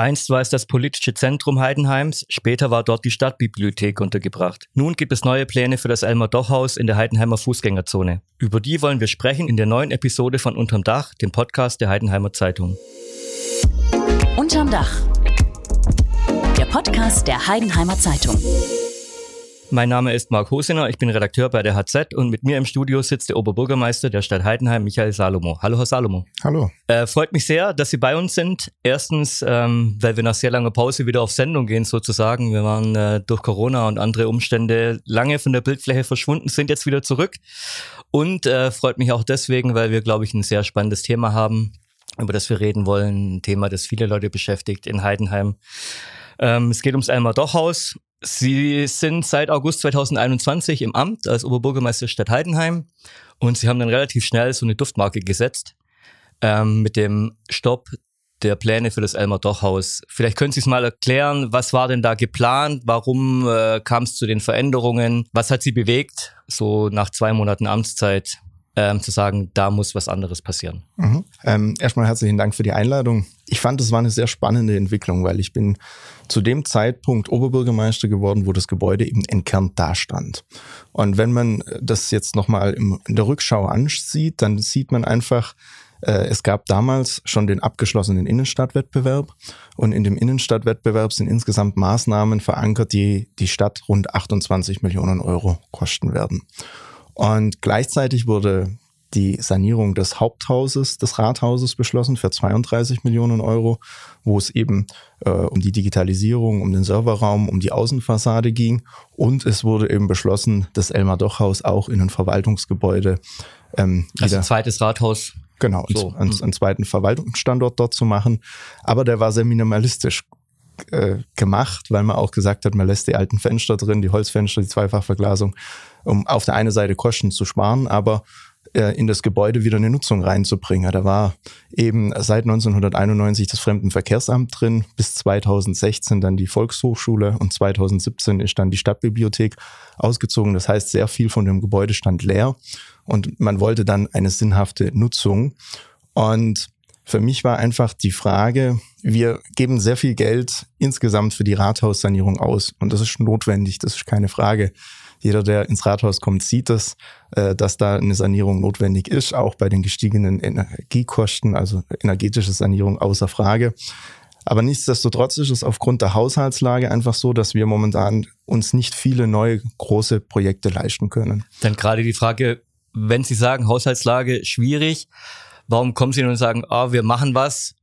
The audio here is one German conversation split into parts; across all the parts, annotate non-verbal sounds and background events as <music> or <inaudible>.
Einst war es das politische Zentrum Heidenheims, später war dort die Stadtbibliothek untergebracht. Nun gibt es neue Pläne für das Elmar-Doch-Haus in der Heidenheimer Fußgängerzone. Über die wollen wir sprechen in der neuen Episode von Unterm Dach, dem Podcast der Heidenheimer Zeitung. Unterm Dach. Der Podcast der Heidenheimer Zeitung. Mein Name ist Marc Hosener, ich bin Redakteur bei der HZ und mit mir im Studio sitzt der Oberbürgermeister der Stadt Heidenheim, Michael Salomo. Hallo, Herr Salomo. Hallo. Äh, freut mich sehr, dass Sie bei uns sind. Erstens, ähm, weil wir nach sehr langer Pause wieder auf Sendung gehen sozusagen. Wir waren äh, durch Corona und andere Umstände lange von der Bildfläche verschwunden, sind jetzt wieder zurück. Und äh, freut mich auch deswegen, weil wir, glaube ich, ein sehr spannendes Thema haben, über das wir reden wollen. Ein Thema, das viele Leute beschäftigt in Heidenheim. Ähm, es geht ums Elmar Dochhaus. Sie sind seit August 2021 im Amt als Oberbürgermeister Stadt Heidenheim und Sie haben dann relativ schnell so eine Duftmarke gesetzt ähm, mit dem Stopp der Pläne für das Elmar Dochhaus. Vielleicht können Sie es mal erklären, was war denn da geplant? Warum äh, kam es zu den Veränderungen? Was hat Sie bewegt, so nach zwei Monaten Amtszeit ähm, zu sagen, da muss was anderes passieren? Mhm. Ähm, erstmal herzlichen Dank für die Einladung. Ich fand, es war eine sehr spannende Entwicklung, weil ich bin zu dem Zeitpunkt Oberbürgermeister geworden, wo das Gebäude eben entkernt dastand. Und wenn man das jetzt nochmal in der Rückschau ansieht, dann sieht man einfach, äh, es gab damals schon den abgeschlossenen Innenstadtwettbewerb und in dem Innenstadtwettbewerb sind insgesamt Maßnahmen verankert, die die Stadt rund 28 Millionen Euro kosten werden. Und gleichzeitig wurde die Sanierung des Haupthauses, des Rathauses beschlossen für 32 Millionen Euro, wo es eben äh, um die Digitalisierung, um den Serverraum, um die Außenfassade ging. Und es wurde eben beschlossen, das Elmar-Doch-Haus auch in ein Verwaltungsgebäude ähm, also ein zweites Rathaus. Genau, so. einen, einen zweiten Verwaltungsstandort dort zu machen. Aber der war sehr minimalistisch äh, gemacht, weil man auch gesagt hat, man lässt die alten Fenster drin, die Holzfenster, die Zweifachverglasung, um auf der einen Seite Kosten zu sparen, aber äh, in das Gebäude wieder eine Nutzung reinzubringen. Da war eben seit 1991 das Fremdenverkehrsamt drin, bis 2016 dann die Volkshochschule und 2017 ist dann die Stadtbibliothek ausgezogen. Das heißt, sehr viel von dem Gebäude stand leer und man wollte dann eine sinnhafte Nutzung. Und für mich war einfach die Frage, wir geben sehr viel Geld insgesamt für die Rathaussanierung aus und das ist notwendig, das ist keine Frage. Jeder, der ins Rathaus kommt, sieht es, äh, dass da eine Sanierung notwendig ist, auch bei den gestiegenen Energiekosten, also energetische Sanierung außer Frage. Aber nichtsdestotrotz ist es aufgrund der Haushaltslage einfach so, dass wir momentan uns nicht viele neue große Projekte leisten können. Dann gerade die Frage, wenn Sie sagen, Haushaltslage schwierig, warum kommen Sie und sagen, ah, wir machen was,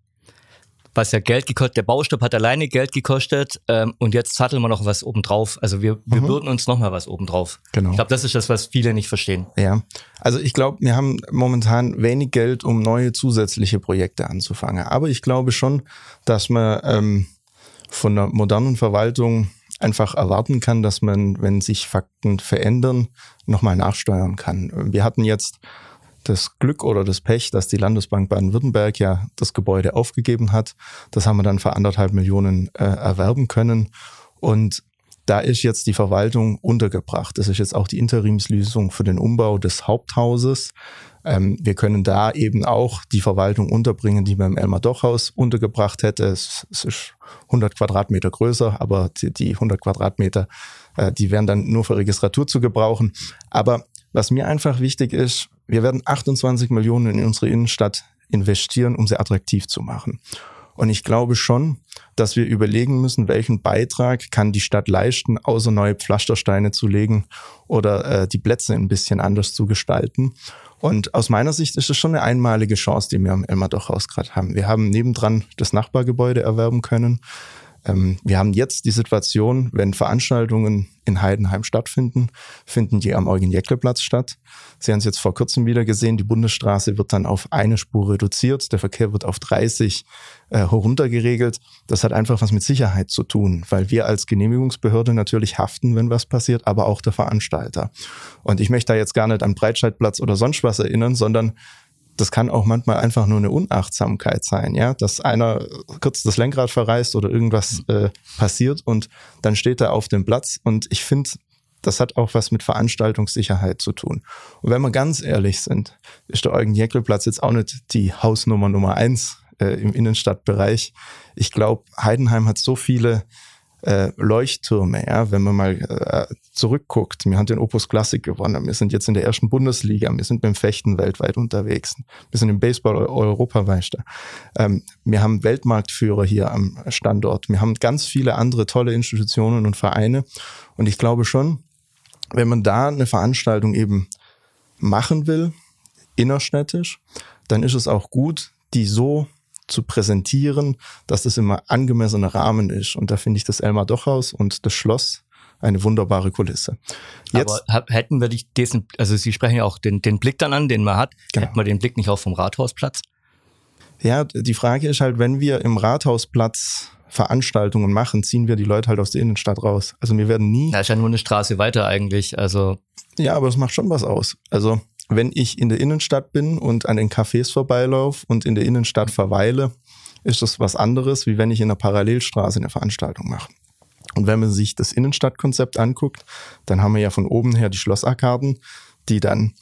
was ja Geld gekostet, der Baustopp hat alleine Geld gekostet ähm, und jetzt satteln wir noch was obendrauf. Also wir, wir mhm. bürden uns noch mal was obendrauf. Genau. Ich glaube, das ist das, was viele nicht verstehen. Ja, also ich glaube, wir haben momentan wenig Geld, um neue zusätzliche Projekte anzufangen. Aber ich glaube schon, dass man ähm, von der modernen Verwaltung einfach erwarten kann, dass man, wenn sich Fakten verändern, nochmal nachsteuern kann. Wir hatten jetzt das Glück oder das Pech, dass die Landesbank Baden-Württemberg ja das Gebäude aufgegeben hat. Das haben wir dann für anderthalb Millionen äh, erwerben können. Und da ist jetzt die Verwaltung untergebracht. Das ist jetzt auch die Interimslösung für den Umbau des Haupthauses. Ähm, wir können da eben auch die Verwaltung unterbringen, die beim Elmar Dochhaus untergebracht hätte. Es, es, ist 100 Quadratmeter größer, aber die, die 100 Quadratmeter, äh, die wären dann nur für Registratur zu gebrauchen. Aber was mir einfach wichtig ist, wir werden 28 Millionen in unsere Innenstadt investieren, um sie attraktiv zu machen. Und ich glaube schon, dass wir überlegen müssen, welchen Beitrag kann die Stadt leisten, außer neue Pflastersteine zu legen oder äh, die Plätze ein bisschen anders zu gestalten. Und aus meiner Sicht ist es schon eine einmalige Chance, die wir am Elmar Dochhaus gerade haben. Wir haben nebendran das Nachbargebäude erwerben können. Ähm, wir haben jetzt die Situation, wenn Veranstaltungen in Heidenheim stattfinden, finden die am Eugen-Jäckle-Platz statt. Sie haben es jetzt vor kurzem wieder gesehen, die Bundesstraße wird dann auf eine Spur reduziert, der Verkehr wird auf 30 äh, heruntergeregelt. Das hat einfach was mit Sicherheit zu tun, weil wir als Genehmigungsbehörde natürlich haften, wenn was passiert, aber auch der Veranstalter. Und ich möchte da jetzt gar nicht an Breitscheidplatz oder sonst was erinnern, sondern das kann auch manchmal einfach nur eine Unachtsamkeit sein, ja, dass einer kurz das Lenkrad verreißt oder irgendwas äh, passiert und dann steht er auf dem Platz und ich finde, das hat auch was mit Veranstaltungssicherheit zu tun. Und wenn wir ganz ehrlich sind, ist der Eugen-Jäckel-Platz jetzt auch nicht die Hausnummer Nummer eins äh, im Innenstadtbereich. Ich glaube, Heidenheim hat so viele äh, Leuchttürme, ja, wenn man mal äh, zurückguckt. Wir haben den Opus Classic gewonnen. Wir sind jetzt in der ersten Bundesliga. Wir sind beim Fechten weltweit unterwegs. Wir sind im Baseball Europameister. Ähm, wir haben Weltmarktführer hier am Standort. Wir haben ganz viele andere tolle Institutionen und Vereine. Und ich glaube schon, wenn man da eine Veranstaltung eben machen will, innerstädtisch, dann ist es auch gut, die so zu präsentieren, dass das immer angemessener Rahmen ist. Und da finde ich das Elmar Dochhaus und das Schloss eine wunderbare Kulisse. Jetzt, Aber hätten wir dich diesen, also Sie sprechen ja auch den, den Blick dann an, den man hat, genau. hätten wir den Blick nicht auch vom Rathausplatz? Ja, die Frage ist halt, wenn wir im Rathausplatz Veranstaltungen machen, ziehen wir die Leute halt aus der Innenstadt raus. Also wir werden nie. Da ist ja nur eine Straße weiter eigentlich. Also. Ja, aber es macht schon was aus. Also wenn ich in der Innenstadt bin und an den Cafés vorbeilaufe und in der Innenstadt verweile, ist das was anderes, wie wenn ich in einer Parallelstraße eine Veranstaltung mache. Und wenn man sich das Innenstadtkonzept anguckt, dann haben wir ja von oben her die Schlossarkaden, die dann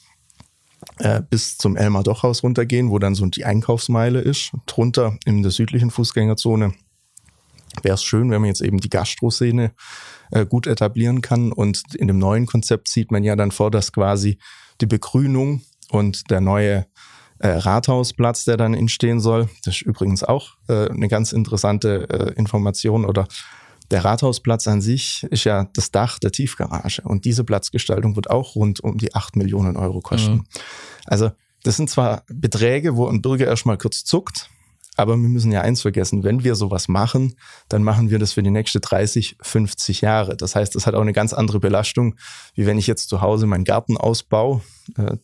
äh, bis zum Elmar Dochhaus runtergehen, wo dann so die Einkaufsmeile ist. Drunter in der südlichen Fußgängerzone wäre es schön, wenn man jetzt eben die Gastroszene äh, gut etablieren kann. Und in dem neuen Konzept sieht man ja dann vor, dass quasi die Begrünung und der neue äh, Rathausplatz, der dann entstehen soll. Das ist übrigens auch äh, eine ganz interessante äh, Information oder der Rathausplatz an sich ist ja das Dach der Tiefgarage und diese Platzgestaltung wird auch rund um die acht Millionen Euro kosten. Mhm. Also das sind zwar Beträge, wo ein Bürger erstmal kurz zuckt, aber wir müssen ja eins vergessen, wenn wir sowas machen, dann machen wir das für die nächsten 30, 50 Jahre. Das heißt, das hat auch eine ganz andere Belastung, wie wenn ich jetzt zu Hause meinen Garten ausbaue. Äh,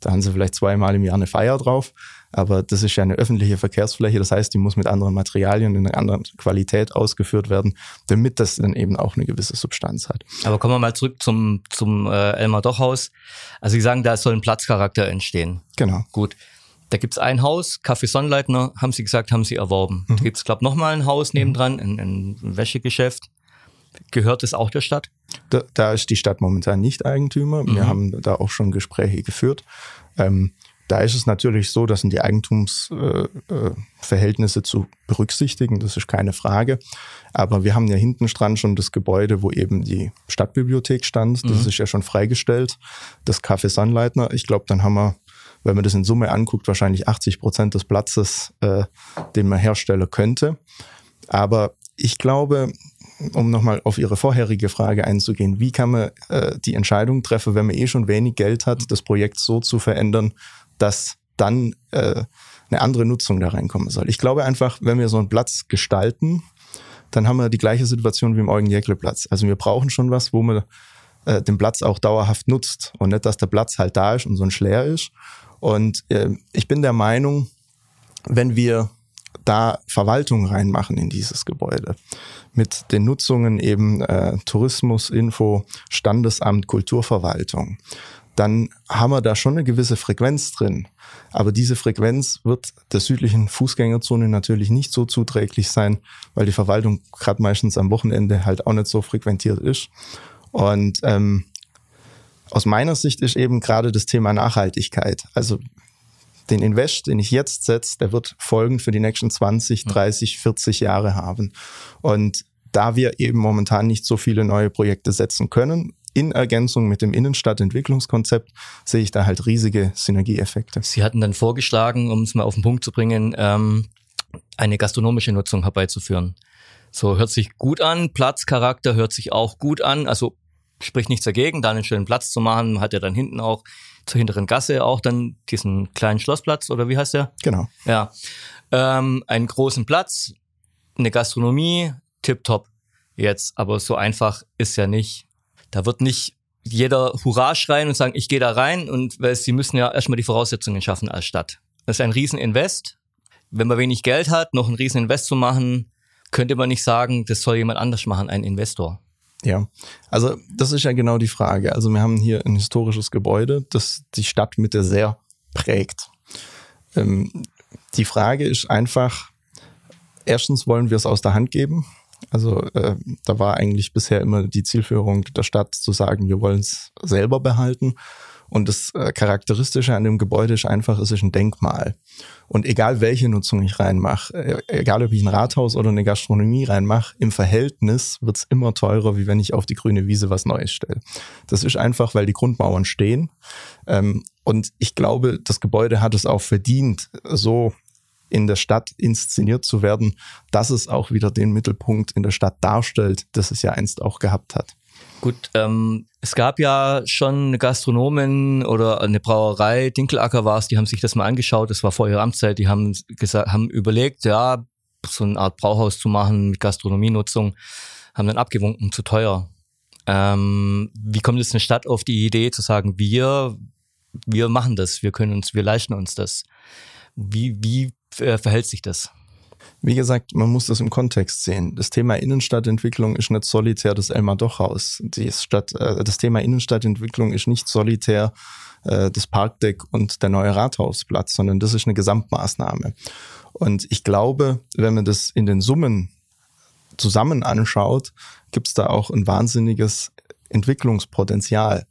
da haben sie vielleicht zweimal im Jahr eine Feier drauf. Aber das ist ja eine öffentliche Verkehrsfläche. Das heißt, die muss mit anderen Materialien in einer anderen Qualität ausgeführt werden, damit das dann eben auch eine gewisse Substanz hat. Aber kommen wir mal zurück zum, zum äh, Elmar Dochhaus. Also Sie sagen, da soll ein Platzcharakter entstehen. Genau. Gut. Da gibt's ein Haus, Café Sonnleitner, haben sie gesagt, haben sie erworben. Mhm. Da gibt's, glaube nochmal ein Haus nebendran, ein, ein Wäschegeschäft. Gehört es auch der Stadt? Da, da, ist die Stadt momentan nicht Eigentümer. Mhm. Wir haben da auch schon Gespräche geführt. Ähm, da ist es natürlich so, dass sind die Eigentumsverhältnisse äh, äh, zu berücksichtigen, das ist keine Frage. Aber wir haben ja hinten dran schon das Gebäude, wo eben die Stadtbibliothek stand. Das mhm. ist ja schon freigestellt. Das Café Sonnleitner. Ich glaube, dann haben wir wenn man das in Summe anguckt, wahrscheinlich 80 Prozent des Platzes, äh, den man herstellen könnte. Aber ich glaube, um nochmal auf Ihre vorherige Frage einzugehen, wie kann man äh, die Entscheidung treffen, wenn man eh schon wenig Geld hat, das Projekt so zu verändern, dass dann äh, eine andere Nutzung da reinkommen soll. Ich glaube einfach, wenn wir so einen Platz gestalten, dann haben wir die gleiche Situation wie im Eugen-Jäckle-Platz. Also wir brauchen schon was, wo man äh, den Platz auch dauerhaft nutzt und nicht, dass der Platz halt da ist und so ein Schleer ist und äh, ich bin der Meinung, wenn wir da Verwaltung reinmachen in dieses Gebäude, mit den Nutzungen eben äh, Tourismus, Info, Standesamt, Kulturverwaltung, dann haben wir da schon eine gewisse Frequenz drin. Aber diese Frequenz wird der südlichen Fußgängerzone natürlich nicht so zuträglich sein, weil die Verwaltung gerade meistens am Wochenende halt auch nicht so frequentiert ist. Und ähm, aus meiner Sicht ist eben gerade das Thema Nachhaltigkeit. Also den Invest, den ich jetzt setze, der wird Folgen für die nächsten 20, 30, 40 Jahre haben. Und da wir eben momentan nicht so viele neue Projekte setzen können, in Ergänzung mit dem Innenstadtentwicklungskonzept sehe ich da halt riesige Synergieeffekte. Sie hatten dann vorgeschlagen, um es mal auf den Punkt zu bringen, ähm, eine gastronomische Nutzung herbeizuführen. So hört sich gut an, Platzcharakter hört sich auch gut an. Also spricht nichts dagegen, da einen schönen Platz zu machen. Hat ja dann hinten auch zur hinteren Gasse auch dann diesen kleinen Schlossplatz oder wie heißt der? Genau. Ja. Ähm, einen großen Platz, eine Gastronomie, tipptopp. Jetzt, aber so einfach ist ja nicht. Da wird nicht jeder Hurra schreien und sagen, ich gehe da rein und weil sie müssen ja erstmal die Voraussetzungen schaffen als Stadt. Das ist ein Rieseninvest. Wenn man wenig Geld hat, noch ein Rieseninvest zu machen, könnte man nicht sagen, das soll jemand anders machen, ein Investor. Ja, also das ist ja genau die Frage. Also wir haben hier ein historisches Gebäude, das die Stadtmitte sehr prägt. Ähm, die Frage ist einfach, erstens wollen wir es aus der Hand geben. Also äh, da war eigentlich bisher immer die Zielführung der Stadt zu sagen, wir wollen es selber behalten. Und das äh, Charakteristische an dem Gebäude ist einfach, es ist ein Denkmal. Und egal welche Nutzung ich reinmache, äh, egal ob ich ein Rathaus oder eine Gastronomie reinmache, im Verhältnis wird's immer teurer, wie wenn ich auf die grüne Wiese was Neues stelle. Das ist einfach, weil die Grundmauern stehen. Ähm, und ich glaube, das Gebäude hat es auch verdient, so in der Stadt inszeniert zu werden, dass es auch wieder den Mittelpunkt in der Stadt darstellt, das es ja einst auch gehabt hat. Gut, ähm, es gab ja schon Gastronomen oder eine Brauerei, Dinkelacker war es, die haben sich das mal angeschaut, das war vor ihrer Amtszeit, die haben gesagt, haben überlegt, ja, so eine Art Brauhaus zu machen mit Gastronomienutzung, haben dann abgewunken, zu teuer. Ähm, wie kommt jetzt eine Stadt auf die Idee zu sagen, wir, wir machen das, wir können uns, wir leisten uns das? Wie, wie äh, verhält sich das? Wie gesagt, man muss das im Kontext sehen. Das Thema Innenstadtentwicklung ist nicht solitär das Elmar Dochhaus. Die Stadt, äh, das Thema Innenstadtentwicklung ist nicht solitär äh, das Parkdeck und der neue Rathausplatz, sondern das ist eine Gesamtmaßnahme. Und ich glaube, wenn man das in den Summen zusammen anschaut, gibt es da auch ein wahnsinniges Entwicklungspotenzial.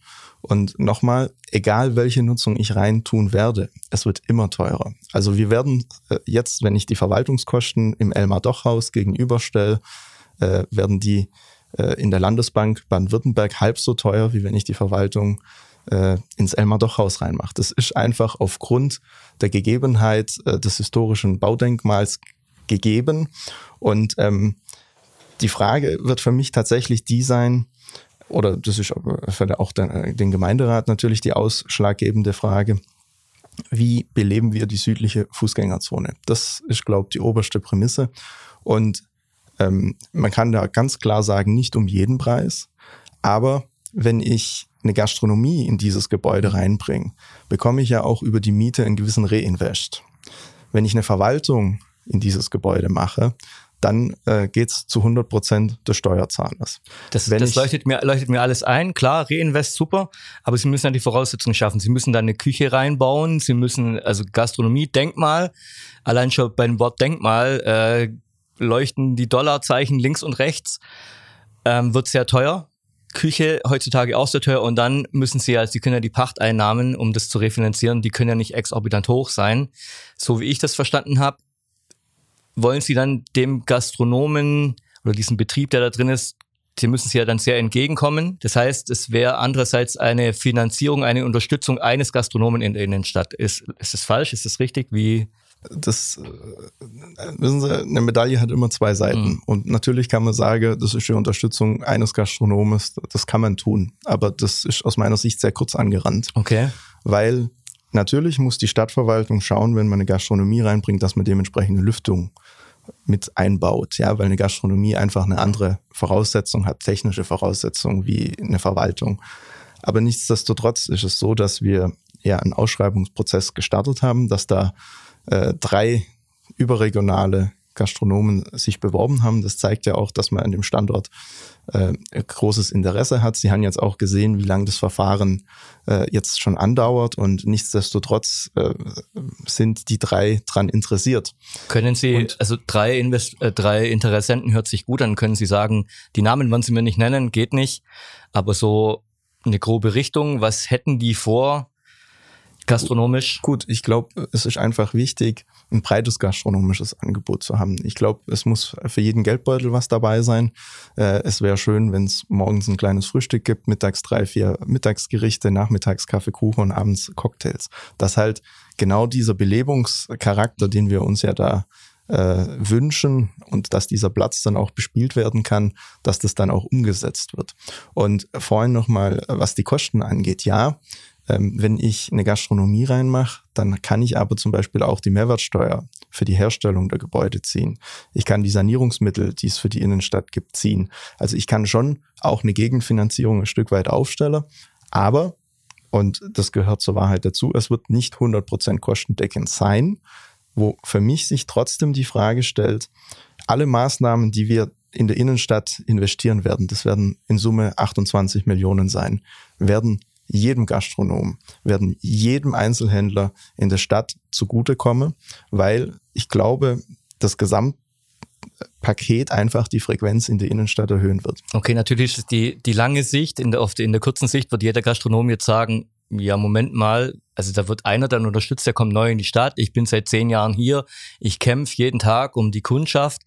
Und nochmal, egal welche Nutzung ich rein tun werde, es wird immer teurer. Also wir werden äh, jetzt, wenn ich die Verwaltungskosten im Elmar-Doch-Haus gegenüberstelle, äh, werden die äh, in der Landesbank Baden-Württemberg halb so teuer, wie wenn ich die Verwaltung ins Elmar-Doch-Haus reinmache. Das ist einfach aufgrund der Gegebenheit des historischen Baudenkmals gegeben. Und ähm, die Frage wird für mich tatsächlich die sein, oder das ist auch den Gemeinderat natürlich die ausschlaggebende Frage, wie beleben wir die südliche Fußgängerzone? Das ist, glaube ich, die oberste Prämisse. Und ähm, man kann da ganz klar sagen, nicht um jeden Preis, aber wenn ich eine Gastronomie in dieses Gebäude reinbringe, bekomme ich ja auch über die Miete einen gewissen Reinvest. Wenn ich eine Verwaltung in dieses Gebäude mache, dann äh, geht es zu 100 Prozent des Steuerzahlers. Das, das leuchtet, mir, leuchtet mir alles ein. Klar, Reinvest super, aber Sie müssen ja die Voraussetzungen schaffen. Sie müssen da eine Küche reinbauen, Sie müssen, also Gastronomie, Denkmal, allein schon beim Wort Denkmal äh, leuchten die Dollarzeichen links und rechts, ähm, wird sehr teuer. Küche heutzutage auch sehr teuer und dann müssen sie ja, sie können ja die Pachteinnahmen, um das zu refinanzieren, die können ja nicht exorbitant hoch sein. So wie ich das verstanden habe, wollen Sie dann dem Gastronomen oder diesem Betrieb, der da drin ist, Sie müssen sie ja dann sehr entgegenkommen. Das heißt, es wäre andererseits eine Finanzierung, eine Unterstützung eines Gastronomen in der Innenstadt. Ist, ist das falsch? Ist das richtig? Wie? Das, äh, wissen Sie, eine Medaille hat immer zwei Seiten. Mhm. Und natürlich kann man sagen, das ist die Unterstützung eines Gastronomes. Das kann man tun. Aber das ist aus meiner Sicht sehr kurz angerannt. Okay. Weil natürlich muss die Stadtverwaltung schauen, wenn man eine Gastronomie reinbringt, dass man dementsprechend eine Lüftung mit einbaut, ja, weil eine Gastronomie einfach eine andere Voraussetzung hat, technische Voraussetzungen wie eine Verwaltung. Aber nichtsdestotrotz ist es so, dass wir ja einen Ausschreibungsprozess gestartet haben, dass da äh, drei überregionale Gastronomen sich beworben haben. Das zeigt ja auch, dass man an dem Standort äh, großes Interesse hat. Sie haben jetzt auch gesehen, wie lange das Verfahren äh, jetzt schon andauert und nichtsdestotrotz äh, sind die drei dran interessiert. Können Sie, und, also drei, Invest äh, drei Interessenten hört sich gut an, können Sie sagen, die Namen wollen Sie mir nicht nennen, geht nicht, aber so eine grobe Richtung, was hätten die vor, gastronomisch? Gut, ich glaube, es ist einfach wichtig, ein breites gastronomisches Angebot zu haben. Ich glaube, es muss für jeden Geldbeutel was dabei sein. Äh, es wäre schön, wenn es morgens ein kleines Frühstück gibt, mittags drei, vier Mittagsgerichte, nachmittags Kaffee, Kuchen und abends Cocktails. Dass halt genau dieser Belebungscharakter, den wir uns ja da äh, wünschen und dass dieser Platz dann auch bespielt werden kann, dass das dann auch umgesetzt wird. Und vorhin nochmal, was die Kosten angeht, ja, ähm, wenn ich eine Gastronomie reinmache, dann kann ich aber zum Beispiel auch die Mehrwertsteuer für die Herstellung der Gebäude ziehen. Ich kann die Sanierungsmittel, die es für die Innenstadt gibt, ziehen. Also ich kann schon auch eine Gegenfinanzierung ein Stück weit aufstellen, aber, und das gehört zur Wahrheit dazu, es wird nicht 100% kostendeckend sein, wo für mich sich trotzdem die Frage stellt, alle Maßnahmen, die wir in der Innenstadt investieren werden, das werden in Summe 28 Millionen sein, werden jedem Gastronom, werden jedem Einzelhändler in der Stadt zugutekommen, weil ich glaube, das Gesamtpaket einfach die Frequenz in der Innenstadt erhöhen wird. Okay, natürlich ist die, die lange Sicht, in der, oft in der kurzen Sicht wird jeder Gastronom jetzt sagen, ja, Moment mal, also da wird einer dann unterstützt, der kommt neu in die Stadt. Ich bin seit zehn Jahren hier. Ich kämpfe jeden Tag um die Kundschaft,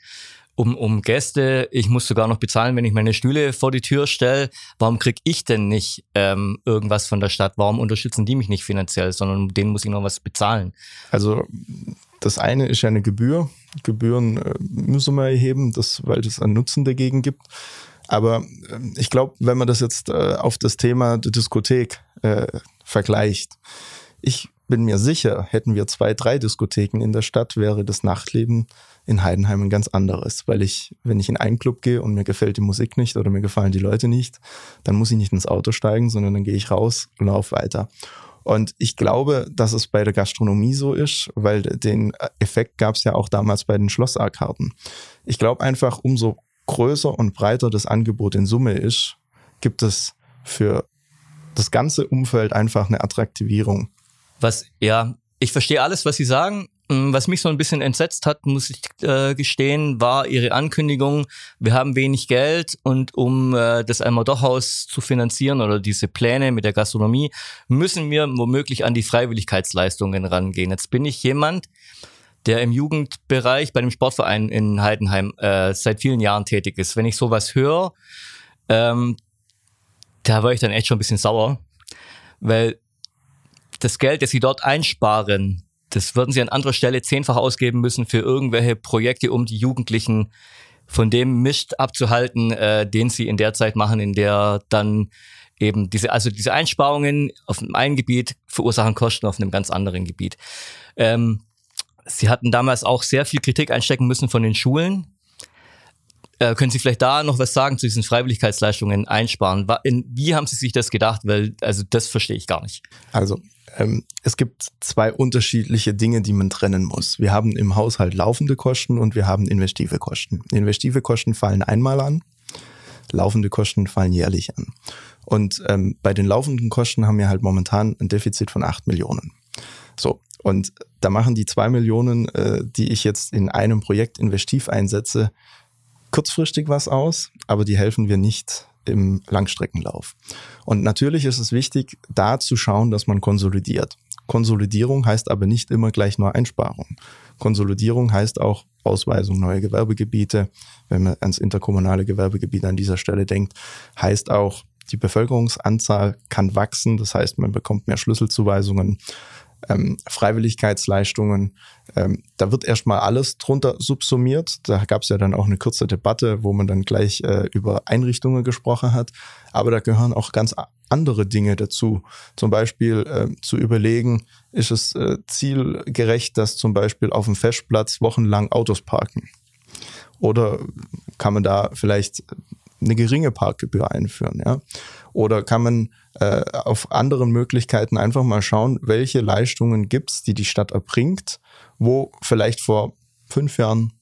um, um Gäste. Ich muss sogar noch bezahlen, wenn ich meine Stühle vor die Tür stelle. Warum krieg ich denn nicht ähm, irgendwas von der Stadt? Warum unterstützen die mich nicht finanziell, sondern denen muss ich noch was bezahlen? Also das eine ist ja eine Gebühr. Gebühren äh, müssen wir erheben, das, weil es einen Nutzen dagegen gibt. Aber äh, ich glaube, wenn man das jetzt äh, auf das Thema der Diskothek äh, vergleicht, ich bin mir sicher, hätten wir zwei, drei Diskotheken in der Stadt, wäre das Nachtleben in Heidenheim ein ganz anderes. Weil ich, wenn ich in einen Club gehe und mir gefällt die Musik nicht oder mir gefallen die Leute nicht, dann muss ich nicht ins Auto steigen, sondern dann gehe ich raus und laufe weiter. Und ich glaube, dass es bei der Gastronomie so ist, weil den Effekt gab es ja auch damals bei den Schlossarkarten. Ich glaube einfach, umso größer und breiter das Angebot in Summe ist, gibt es für das ganze Umfeld einfach eine Attraktivierung. Was, ja, ich verstehe alles, was Sie sagen. Mm, was mich so ein bisschen entsetzt hat, muss ich äh, gestehen, war Ihre Ankündigung, wir haben wenig Geld und um äh, das Almerdorhaus zu finanzieren oder diese Pläne mit der Gastronomie, müssen wir womöglich an die Freiwilligkeitsleistungen rangehen. Jetzt bin ich jemand, der im Jugendbereich bei dem Sportverein in Heidenheim äh, seit vielen Jahren tätig ist. Wenn ich sowas höre, ähm, da war ich dann echt schon ein bisschen sauer, weil das Geld, das sie dort einsparen, das würden sie an anderer Stelle zehnfach ausgeben müssen für irgendwelche Projekte, um die Jugendlichen von dem Mist abzuhalten, äh, den sie in der Zeit machen, in der dann eben diese, also diese Einsparungen auf einem Gebiet verursachen Kosten auf einem ganz anderen Gebiet. Ähm, sie hatten damals auch sehr viel Kritik einstecken müssen von den Schulen, äh, können Sie vielleicht da noch was sagen zu diesen Freiwilligkeitsleistungen einsparen? In, wie haben Sie sich das gedacht? Weil, also das verstehe ich gar nicht. Also, ähm, es gibt zwei unterschiedliche Dinge, die man trennen muss. Wir haben im Haushalt laufende Kosten und wir haben investive Kosten. Investive Kosten fallen einmal an, laufende Kosten fallen jährlich an. Und ähm, bei den laufenden Kosten haben wir halt momentan ein Defizit von acht Millionen. So, und da machen die zwei Millionen, äh, die ich jetzt in einem Projekt investiv einsetze, kurzfristig was aus, aber die helfen wir nicht im Langstreckenlauf. Und natürlich ist es wichtig, da zu schauen, dass man konsolidiert. Konsolidierung heißt aber nicht immer gleich nur Einsparung. Konsolidierung heißt auch Ausweisung neuer Gewerbegebiete. Wenn man ans interkommunale Gewerbegebiet an dieser Stelle denkt, heißt auch, die Bevölkerungsanzahl kann wachsen. Das heißt, man bekommt mehr Schlüsselzuweisungen ähm, Freiwilligkeitsleistungen. Ähm, da wird erstmal alles drunter subsumiert. Da gab es ja dann auch eine kurze Debatte, wo man dann gleich äh, über Einrichtungen gesprochen hat. Aber da gehören auch ganz andere Dinge dazu. Zum Beispiel äh, zu überlegen, ist es äh, zielgerecht, dass zum Beispiel auf dem Festplatz wochenlang Autos parken? Oder kann man da vielleicht eine geringe Parkgebühr einführen? Ja? Oder kann man äh, auf anderen Möglichkeiten einfach mal schauen, welche Leistungen gibt's, die die Stadt erbringt, wo vielleicht vor fünf Jahren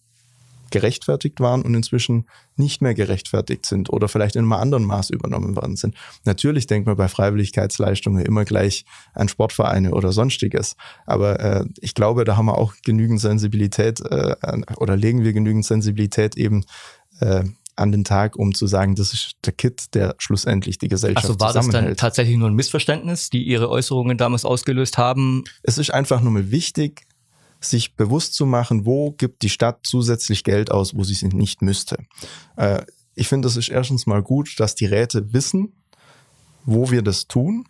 gerechtfertigt waren und inzwischen nicht mehr gerechtfertigt sind oder vielleicht in einem anderen Maß übernommen worden sind. Natürlich denkt man bei Freiwilligkeitsleistungen immer gleich an Sportvereine oder sonstiges, aber äh, ich glaube, da haben wir auch genügend Sensibilität äh, oder legen wir genügend Sensibilität eben äh, an den Tag, um zu sagen, das ist der Kit, der schlussendlich die Gesellschaft Also war das dann tatsächlich nur ein Missverständnis, die Ihre Äußerungen damals ausgelöst haben? Es ist einfach nur mal wichtig, sich bewusst zu machen, wo gibt die Stadt zusätzlich Geld aus, wo sie es nicht müsste. Äh, ich finde, es ist erstens mal gut, dass die Räte wissen, wo wir das tun.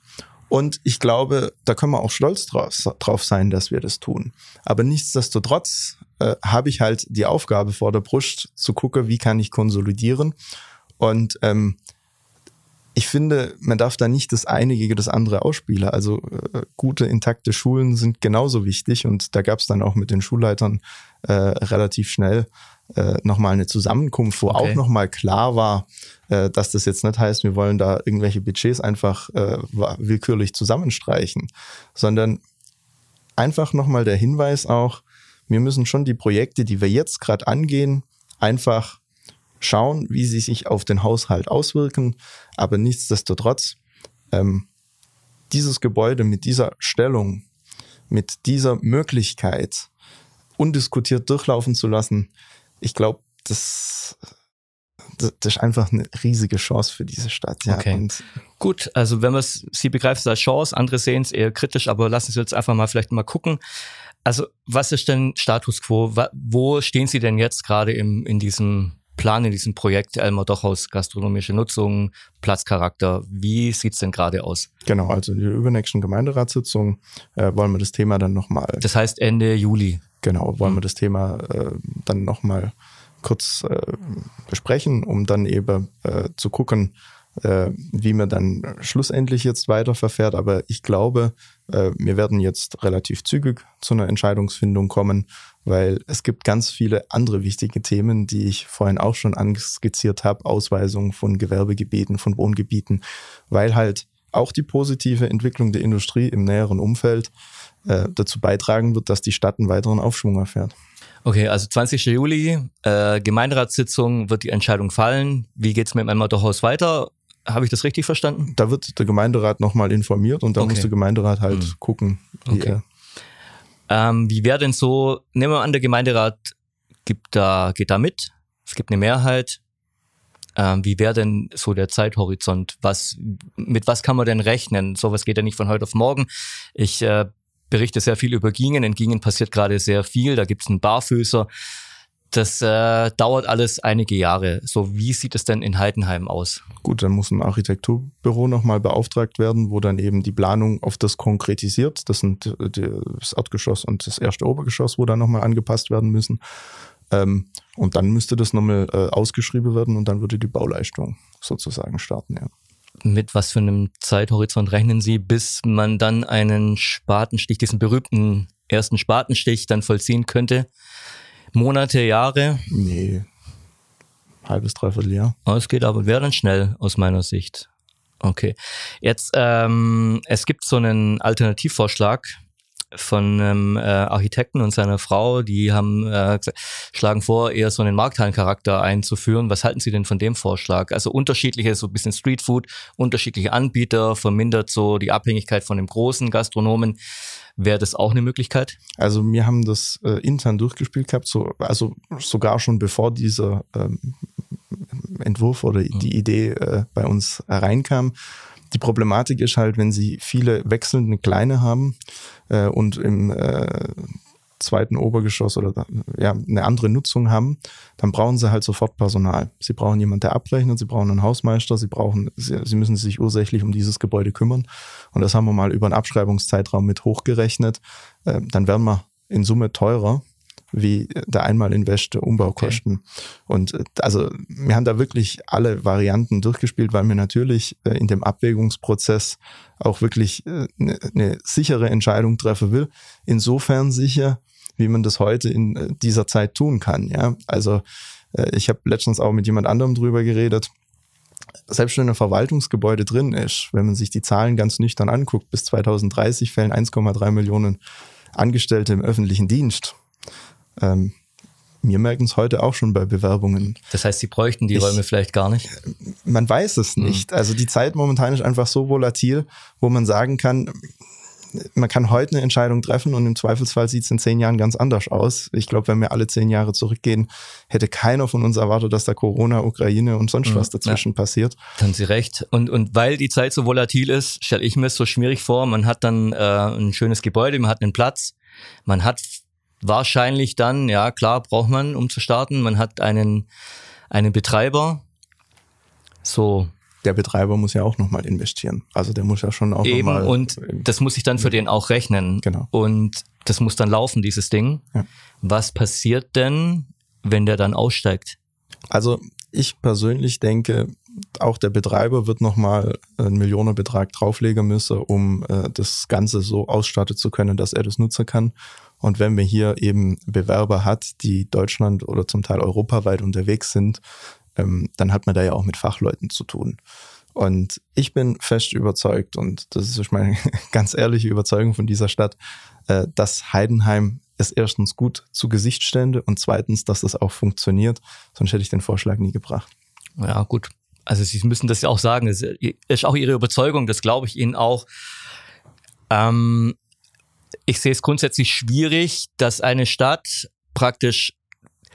Und ich glaube, da können wir auch stolz drauf, drauf sein, dass wir das tun. Aber nichtsdestotrotz äh, habe ich halt die Aufgabe vor der Brust zu gucken, wie kann ich konsolidieren. Und ähm, ich finde, man darf da nicht das eine gegen das andere ausspielen. Also äh, gute, intakte Schulen sind genauso wichtig und da gab es dann auch mit den Schulleitern äh, relativ schnell äh, nochmal eine Zusammenkunft, wo okay. auch nochmal klar war, äh, dass das jetzt nicht heißt, wir wollen da irgendwelche Budgets einfach äh, willkürlich zusammenstreichen, sondern einfach nochmal der Hinweis auch, wir müssen schon die Projekte, die wir jetzt gerade angehen, einfach schauen, wie sie sich auf den Haushalt auswirken. Aber nichtsdestotrotz, ähm, dieses Gebäude mit dieser Stellung, mit dieser Möglichkeit undiskutiert durchlaufen zu lassen, ich glaube, das, das, das ist einfach eine riesige Chance für diese Stadt. Ja. Okay. Und Gut, also wenn man es, Sie begreifen es als Chance, andere sehen es eher kritisch, aber lassen Sie uns einfach mal vielleicht mal gucken. Also was ist denn Status quo? Wo stehen Sie denn jetzt gerade im, in diesem Plan, in diesem Projekt Elmar Dochhaus gastronomische Nutzung, Platzcharakter? Wie sieht's denn gerade aus? genau, also in der übernächsten Gemeinderatssitzung äh, wollen wir das Thema dann nochmal Das heißt Ende Juli. Genau, wollen wir das Thema äh, dann nochmal kurz äh, besprechen, um dann eben äh, zu gucken, äh, wie man dann schlussendlich jetzt weiter verfährt. Aber ich glaube, äh, wir werden jetzt relativ zügig zu einer Entscheidungsfindung kommen, weil es gibt ganz viele andere wichtige Themen, die ich vorhin auch schon anskizziert habe, Ausweisung von Gewerbegebieten, von Wohngebieten, weil halt auch die positive Entwicklung der Industrie im näheren Umfeld äh, dazu beitragen wird, dass die Stadt einen weiteren Aufschwung erfährt. Okay, also 20. Juli, äh, Gemeinderatssitzung wird die Entscheidung fallen. Wie geht's mit dem Elmar Dochhaus weiter? Habe ich das richtig verstanden? Da wird der Gemeinderat nochmal informiert und da Okay. muss der Gemeinderat halt Hm. gucken, wie Okay. Ähm, wie wäre denn so, nehmen wir an, der Gemeinderat gibt da, geht da mit, es gibt eine Mehrheit. Ähm, wie wäre denn so der Zeithorizont? Was, mit was kann man denn rechnen? Sowas geht ja nicht von heute auf morgen. Ich äh, berichte sehr viel über Gingen. In Gingen passiert gerade sehr viel. Da gibt es einen Barfüßer. Das äh, dauert alles einige Jahre. So, wie sieht es denn in Heidenheim aus? Gut, dann muss ein Architekturbüro nochmal beauftragt werden, wo dann eben die Planung auf das konkretisiert. Das sind äh, das Erdgeschoss und das erste Obergeschoss, wo dann nochmal angepasst werden müssen. Ähm, und dann müsste das nochmal äh, ausgeschrieben werden und dann würde die Bauleistung sozusagen starten. Ja. Mit was für einem Zeithorizont rechnen Sie, bis man dann einen Spatenstich, diesen berühmten ersten Spatenstich dann vollziehen könnte? Monate, Jahre? Nee, halbes, dreiviertel Jahr. Oh, Es geht aber, wäre dann schnell aus meiner Sicht. Okay. Jetzt, ähm, es gibt so einen Alternativvorschlag von einem äh, Architekten und seiner Frau, die haben äh, schlagen vor, eher so einen Markthallencharakter einzuführen. Was halten Sie denn von dem Vorschlag? Also unterschiedliche, so ein bisschen Streetfood, unterschiedliche Anbieter, vermindert so die Abhängigkeit von dem großen Gastronomen. Wäre das auch eine Möglichkeit? Also wir haben das äh, intern durchgespielt gehabt, so, also sogar schon bevor dieser ähm, Entwurf oder die Idee äh, bei uns reinkam. Die Problematik ist halt, wenn Sie viele wechselnde Kleine haben äh, und im äh, zweiten Obergeschoss oder ja, eine andere Nutzung haben, dann brauchen sie halt sofort Personal. Sie brauchen jemanden, der abrechnet, sie brauchen einen Hausmeister, sie brauchen, sie, sie müssen sich ursächlich um dieses Gebäude kümmern. Und das haben wir mal über einen Abschreibungszeitraum mit hochgerechnet. Äh, dann werden wir in Summe teurer wie der Einmalinvest der Umbaukosten. Und äh, also wir haben da wirklich alle Varianten durchgespielt, weil wir natürlich äh, in dem Abwägungsprozess auch wirklich eine äh, ne- ne sichere Entscheidung treffen will. Insofern sicher, wie man das heute in dieser Zeit tun kann. Ja, also ich habe letztens auch mit jemand anderem drüber geredet. Selbst wenn ein Verwaltungsgebäude drin ist, wenn man sich die Zahlen ganz nüchtern anguckt, bis 2030 fällen 1,3 Millionen Angestellte im öffentlichen Dienst. Ähm, wir merken es heute auch schon bei Bewerbungen. Das heißt, Sie bräuchten die Ich- Räume vielleicht gar nicht. Man weiß es nicht. Also die Zeit momentan ist einfach so volatil, wo man sagen kann, man kann heute eine Entscheidung treffen und im Zweifelsfall sieht es in zehn Jahren ganz anders aus. Ich glaube, wenn wir alle zehn Jahre zurückgehen, hätte keiner von uns erwartet, dass da Corona, Ukraine und sonst Mhm, was dazwischen passiert. Da haben Sie recht. Und, und weil die Zeit so volatil ist, stelle ich mir es so schwierig vor. Man hat dann äh, ein schönes Gebäude, man hat einen Platz, man hat wahrscheinlich dann, ja klar, braucht man, um zu starten, man hat einen, einen Betreiber. So, Der Betreiber muss ja auch nochmal investieren. Also der muss ja schon auch eben, nochmal. und das muss ich dann für den auch rechnen. Genau. Und das muss dann laufen, dieses Ding. Ja. Was passiert denn, wenn der dann aussteigt? Also ich persönlich denke, auch der Betreiber wird nochmal einen Millionenbetrag drauflegen müssen, um äh, das Ganze so ausstatten zu können, dass er das nutzen kann. Und wenn wir hier eben Bewerber hat, die Deutschland oder zum Teil europaweit unterwegs sind, ähm, dann hat man da ja auch mit Fachleuten zu tun. Und ich bin fest überzeugt, und das ist meine <laughs> ganz ehrliche Überzeugung von dieser Stadt, äh, dass Heidenheim es erstens gut zu Gesicht stände und zweitens, dass das auch funktioniert. Sonst hätte ich den Vorschlag nie gebracht. Ja, gut. Also Sie müssen das ja auch sagen. Es ist auch Ihre Überzeugung, das glaube ich Ihnen auch. Ähm, ich sehe es grundsätzlich schwierig, dass eine Stadt praktisch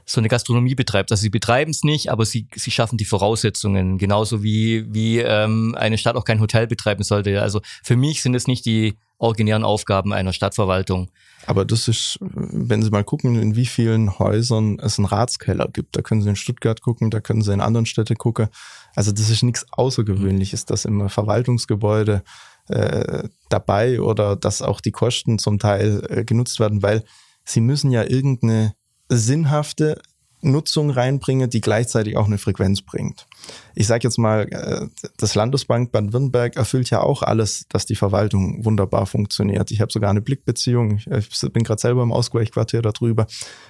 so eine Gastronomie betreibt. Also sie betreiben es nicht, aber sie, sie schaffen die Voraussetzungen, genauso wie, wie ähm, eine Stadt auch kein Hotel betreiben sollte. Also für mich sind es nicht die originären Aufgaben einer Stadtverwaltung. Aber das ist, wenn Sie mal gucken, in wie vielen Häusern es einen Ratskeller gibt. Da können Sie in Stuttgart gucken, da können Sie in anderen Städten gucken. Also das ist nichts Außergewöhnliches, dass im Verwaltungsgebäude äh, dabei oder dass auch die Kosten zum Teil äh, genutzt werden, weil Sie müssen ja irgendeine sinnhafte Nutzung reinbringe, die gleichzeitig auch eine Frequenz bringt. Ich sage jetzt mal, äh, das Landesbank Baden-Württemberg erfüllt ja auch alles, dass die Verwaltung wunderbar funktioniert. Ich habe sogar eine Blickbeziehung. Ich bin gerade selber im Ausgleichquartier darüber.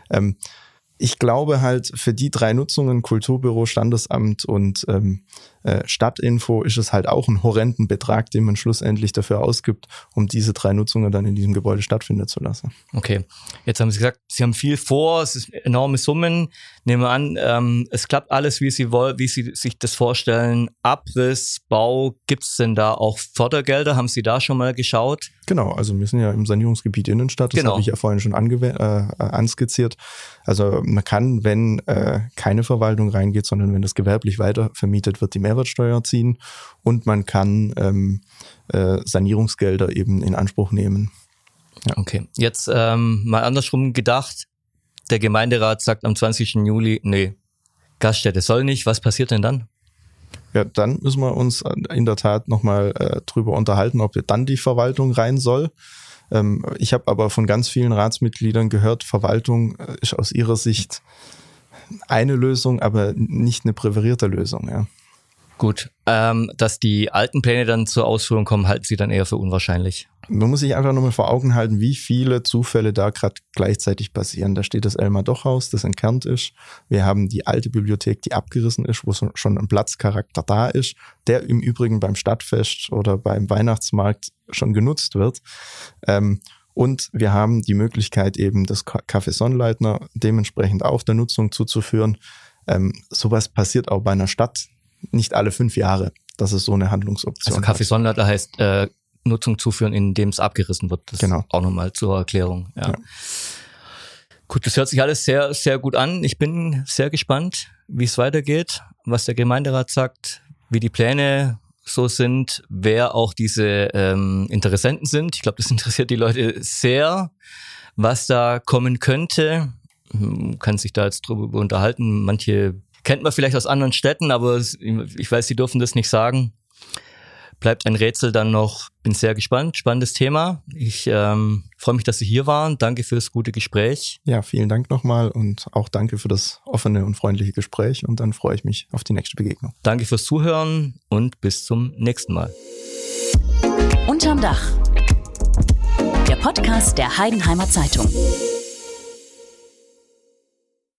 Ähm, ich glaube halt, für die drei Nutzungen, Kulturbüro, Standesamt und ähm, äh, Stadtinfo, ist es halt auch ein horrenden Betrag, den man schlussendlich dafür ausgibt, um diese drei Nutzungen dann in diesem Gebäude stattfinden zu lassen. Okay, jetzt haben Sie gesagt, Sie haben viel vor, es ist enorme Summen. Nehmen wir an, ähm, es klappt alles, wie Sie wollen, wie Sie sich das vorstellen. Abriss, Bau, gibt es denn da auch Fördergelder? Haben Sie da schon mal geschaut? Genau, also wir sind ja im Sanierungsgebiet Innenstadt, das genau. habe ich ja vorhin schon äh, anskizziert. Also man kann, wenn äh, keine Verwaltung reingeht, sondern wenn das gewerblich weiter vermietet wird, die Mehrwertsteuer ziehen und man kann ähm, äh, Sanierungsgelder eben in Anspruch nehmen. Ja. Okay, jetzt ähm, mal andersrum gedacht. Der Gemeinderat sagt am 20. Juli, nee, Gaststätte soll nicht. Was passiert denn dann? Ja, dann müssen wir uns in der Tat nochmal äh, drüber unterhalten, ob dann die Verwaltung rein soll. Ähm, ich habe aber von ganz vielen Ratsmitgliedern gehört, Verwaltung äh, ist aus ihrer Sicht eine Lösung, aber nicht eine präferierte Lösung. Ja. Gut, ähm, dass die alten Pläne dann zur Ausführung kommen, halten Sie dann eher für unwahrscheinlich. Man muss sich einfach nochmal vor Augen halten, wie viele Zufälle da gerade gleichzeitig passieren. Da steht das Elmar Doch-Haus, das entkernt ist. Wir haben die alte Bibliothek, die abgerissen ist, wo schon ein Platzcharakter da ist, der im Übrigen beim Stadtfest oder beim Weihnachtsmarkt schon genutzt wird. Ähm, und wir haben die Möglichkeit eben das Café Sonnleitner dementsprechend auch der Nutzung zuzuführen. Ähm, sowas passiert auch bei einer Stadt nicht alle fünf Jahre. Das ist so eine Handlungsoption. Also Kaffee Sonnleitner heißt äh, Nutzung zuführen, indem es abgerissen wird. Das genau. auch nochmal zur Erklärung. Ja. ja. Gut, das hört sich alles sehr, sehr gut an. Ich bin sehr gespannt, wie es weitergeht, was der Gemeinderat sagt, wie die Pläne so sind, wer auch diese ähm, Interessenten sind. Ich glaube, das <laughs> interessiert die Leute sehr, was da kommen könnte. Man kann sich da jetzt drüber unterhalten. Manche Kennt man vielleicht aus anderen Städten, aber ich weiß, Sie dürfen das nicht sagen. Bleibt ein Rätsel dann noch. Bin sehr gespannt. Spannendes Thema. Ich ähm, freue mich, dass Sie hier waren. Danke fürs gute Gespräch. Ja, vielen Dank nochmal und auch danke für das offene und freundliche Gespräch. Und dann freue ich mich auf die nächste Begegnung. Danke fürs Zuhören und bis zum nächsten Mal. Unterm Dach. Der Podcast der Heidenheimer Zeitung.